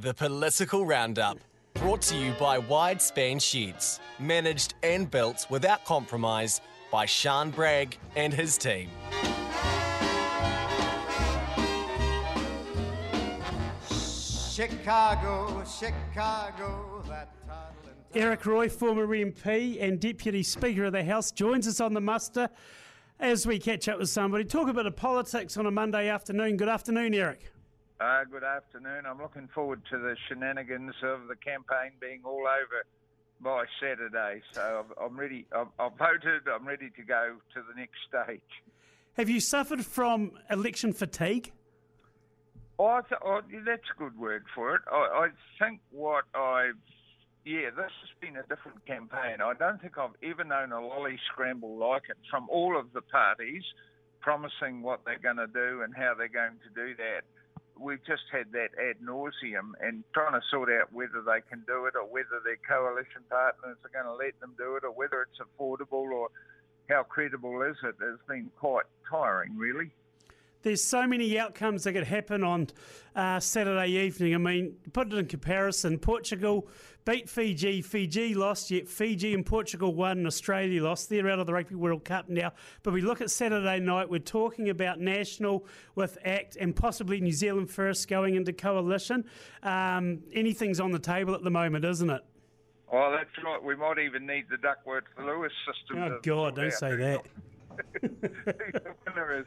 The Political Roundup, brought to you by Widespan Sheds, managed and built without compromise by Sean Bragg and his team. Chicago, Chicago, that title Eric Roy, former MP and Deputy Speaker of the House, joins us on the muster as we catch up with somebody. Talk a bit of politics on a Monday afternoon. Good afternoon, Eric. Uh, good afternoon. I'm looking forward to the shenanigans of the campaign being all over by Saturday. So I've- I'm ready. I've, I've voted. I'm ready to go to the next stage. Have you suffered from election fatigue? Oh, I th- yeah, that's a good word for it. I, I think what I've, yeah, this has been a different campaign. I don't think I've ever known a lolly scramble like it from all of the parties promising what they're going to do and how they're going to do that. We've just had that ad nauseum and trying to sort out whether they can do it or whether their coalition partners are going to let them do it or whether it's affordable or how credible is it has been quite tiring, really. There's so many outcomes that could happen on uh, Saturday evening. I mean, put it in comparison Portugal beat Fiji, Fiji lost, yet Fiji and Portugal won, and Australia lost. They're out of the Rugby World Cup now. But we look at Saturday night, we're talking about national with ACT and possibly New Zealand first going into coalition. Um, anything's on the table at the moment, isn't it? Oh, that's right. We might even need the Duckworth Lewis system. Oh, God, don't out say that. the winner is.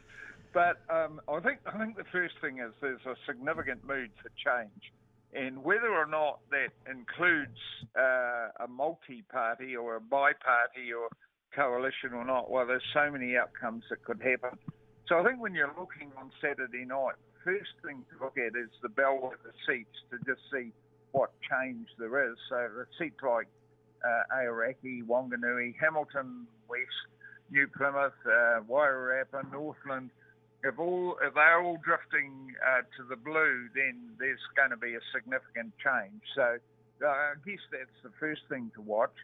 But um, I think I think the first thing is there's a significant mood for change, and whether or not that includes uh, a multi-party or a bi-party or coalition or not, well, there's so many outcomes that could happen. So I think when you're looking on Saturday night, first thing to look at is the bellwether seats to just see what change there is. So the seats like uh, Aoraki, Wanganui, Hamilton West, New Plymouth, uh, Wairarapa, Northland, if all if they're all drifting uh, to the blue, then there's going to be a significant change. So uh, I guess that's the first thing to watch.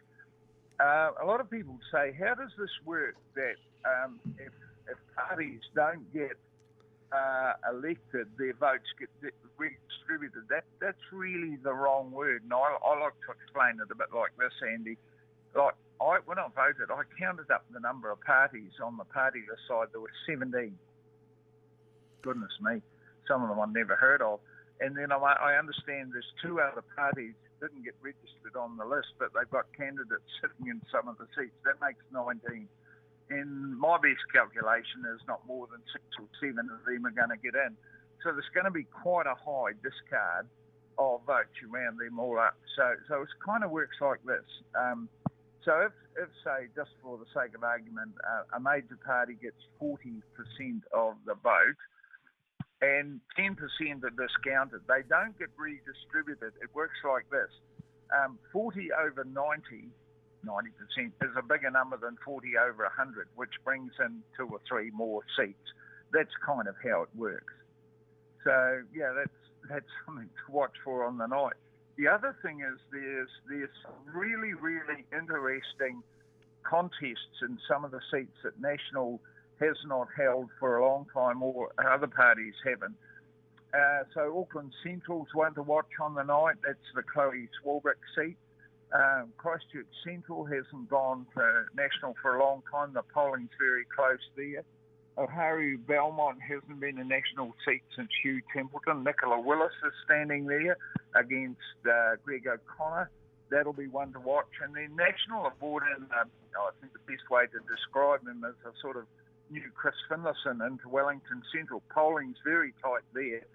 Uh, a lot of people say, how does this work? That um, if if parties don't get uh, elected, their votes get redistributed. That that's really the wrong word, and I, I like to explain it a bit like this, Andy. Like I, when I voted, I counted up the number of parties on the party list side. There were 17. Goodness me, some of them I've never heard of. And then I, I understand there's two other parties didn't get registered on the list, but they've got candidates sitting in some of the seats. That makes 19. And my best calculation is not more than six or seven of them are going to get in. So there's going to be quite a high discard of votes. around them all up. So so it kind of works like this. Um, so if, if say, just for the sake of argument, uh, a major party gets 40% of the vote and 10% are discounted, they don't get redistributed. It works like this. Um, 40 over 90, 90% is a bigger number than 40 over 100, which brings in two or three more seats. That's kind of how it works. So yeah, that's that's something to watch for on the night. The other thing is there's there's really really interesting contests in some of the seats that National has not held for a long time, or other parties haven't. Uh, so Auckland Central's one to watch on the night. That's the Chloe Swarbrick seat. Um, Christchurch Central hasn't gone to national for a long time. The polling's very close there. Ohariu Belmont hasn't been a national seat since Hugh Templeton. Nicola Willis is standing there against uh, Greg O'Connor. That'll be one to watch. And then national have brought in, um, I think the best way to describe them is a sort of new Chris Finlayson into Wellington Central. Polling's very tight there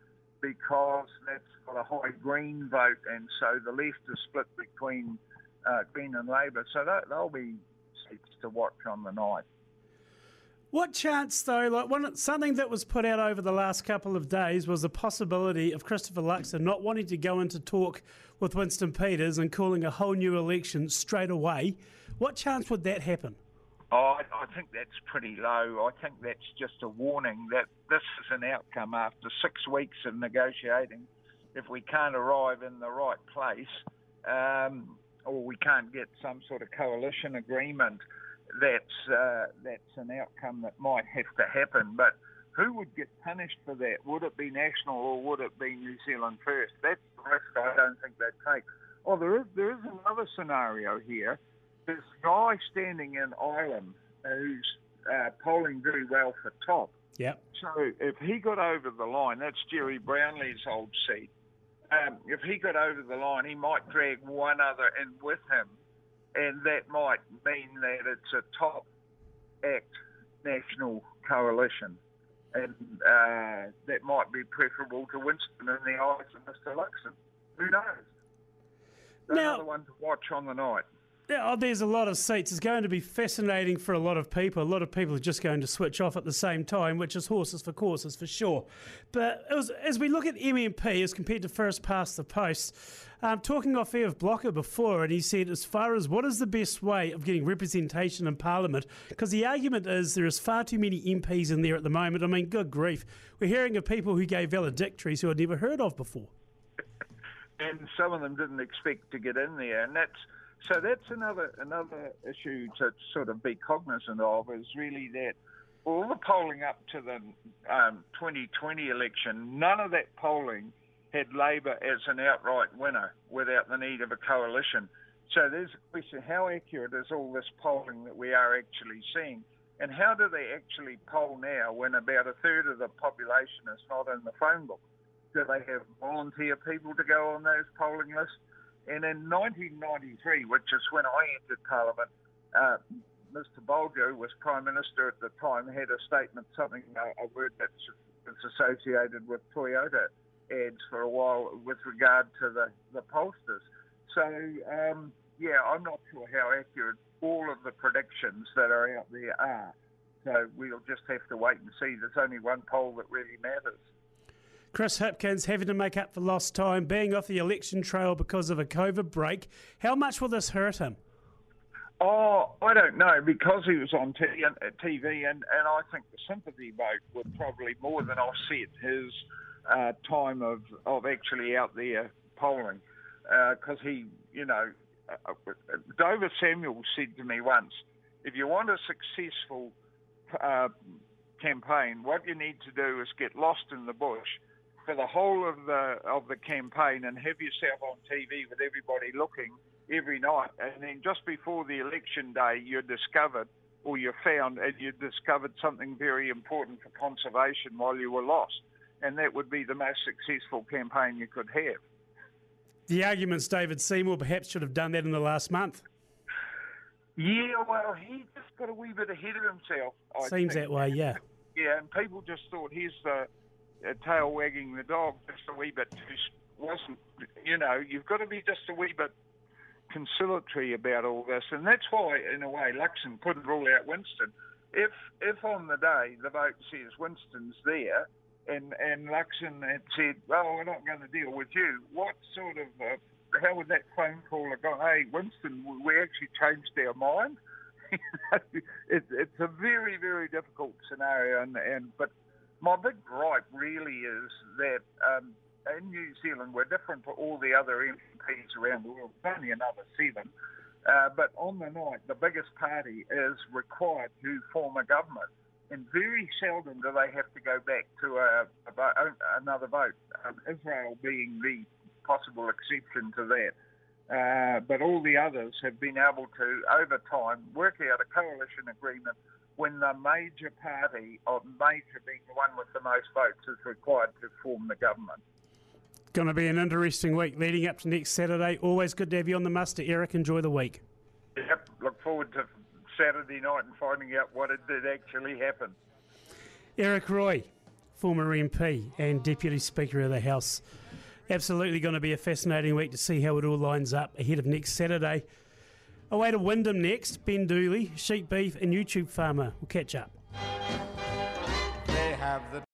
because that's got a high Green vote, and so the left is split between uh, Green and Labour. So that, they'll be seats to watch on the night. What chance, though, like one something that was put out over the last couple of days was the possibility of Christopher Luxon not wanting to go into talk with Winston Peters and calling a whole new election straight away. What chance would that happen? Oh, I, I think that's pretty low. I think that's just a warning that this is an outcome after six weeks of negotiating. If we can't arrive in the right place, um, or we can't get some sort of coalition agreement, that's uh, that's an outcome that might have to happen. But who would get punished for that? Would it be national or would it be New Zealand first? That's the risk I don't think they'd take. Oh, there is there is another scenario here. This guy standing in Ilam who's uh, polling very well for top. Yep. So if he got over the line, that's Gerry Brownlee's old seat. Um, if he got over the line, he might drag one other in with him, and that might mean that it's a top act national coalition, and uh, that might be preferable to Winston in the eyes of Mr. Luxon. Who knows? Now- Another one to watch on the night. Oh, there's a lot of seats. It's going to be fascinating for a lot of people. A lot of people are just going to switch off at the same time, which is horses for courses for sure. But was, as we look at MMP as compared to first past the post, um, talking off air of Blocker before, and he said, as far as what is the best way of getting representation in Parliament, because the argument is there is far too many MPs in there at the moment. I mean, good grief. We're hearing of people who gave valedictories who I'd never heard of before. and some of them didn't expect to get in there, and that's so that's another another issue to sort of be cognizant of is really that all the polling up to the um, 2020 election, none of that polling had Labour as an outright winner without the need of a coalition. So there's a question: how accurate is all this polling that we are actually seeing? And how do they actually poll now when about a third of the population is not in the phone book? Do they have volunteer people to go on those polling lists? And in 1993, which is when I entered Parliament, uh, Mr. Bolger was Prime Minister at the time, had a statement, something, uh, a word that's, that's associated with Toyota ads for a while with regard to the, the pollsters. So, um, yeah, I'm not sure how accurate all of the predictions that are out there are. So we'll just have to wait and see. There's only one poll that really matters. Chris Hipkins having to make up for lost time, being off the election trail because of a COVID break. How much will this hurt him? Oh, I don't know because he was on t- uh, TV, and, and I think the sympathy vote would probably more than offset his uh, time of, of actually out there polling. Because he, you know, uh, Dover Samuel said to me once, if you want a successful uh, campaign, what you need to do is get lost in the bush for the whole of the of the campaign and have yourself on TV with everybody looking every night, and then just before the election day, you're discovered or you're found and you discovered something very important for conservation while you were lost, and that would be the most successful campaign you could have. The arguments David Seymour perhaps should have done that in the last month. Yeah, well, he just got a wee bit ahead of himself. I Seems think. that way, yeah. Yeah, and people just thought here's the uh, tail wagging the dog just a wee bit too. Wasn't you know? You've got to be just a wee bit conciliatory about all this, and that's why, in a way, Luxon couldn't rule out Winston. If if on the day the vote says Winston's there, and and Luxon had said, "Well, we're not going to deal with you," what sort of uh, how would that phone call have gone? Hey, Winston, we actually changed our mind. it, it's a very, very difficult scenario, and, and but my big gripe really is that um, in New Zealand we're different to all the other MPs around the world. It's only another seven, uh, but on the night the biggest party is required to form a government, and very seldom do they have to go back to a, a another vote. Um, Israel being the possible exception to that. Uh, but all the others have been able to, over time, work out a coalition agreement when the major party, or major being the one with the most votes, is required to form the government. Going to be an interesting week leading up to next Saturday. Always good to have you on the muster, Eric. Enjoy the week. Yep, look forward to Saturday night and finding out what it did actually happen. Eric Roy, former MP and Deputy Speaker of the House. Absolutely going to be a fascinating week to see how it all lines up ahead of next Saturday. Away to Wyndham next, Ben Dooley, sheep beef and YouTube farmer. We'll catch up. They have the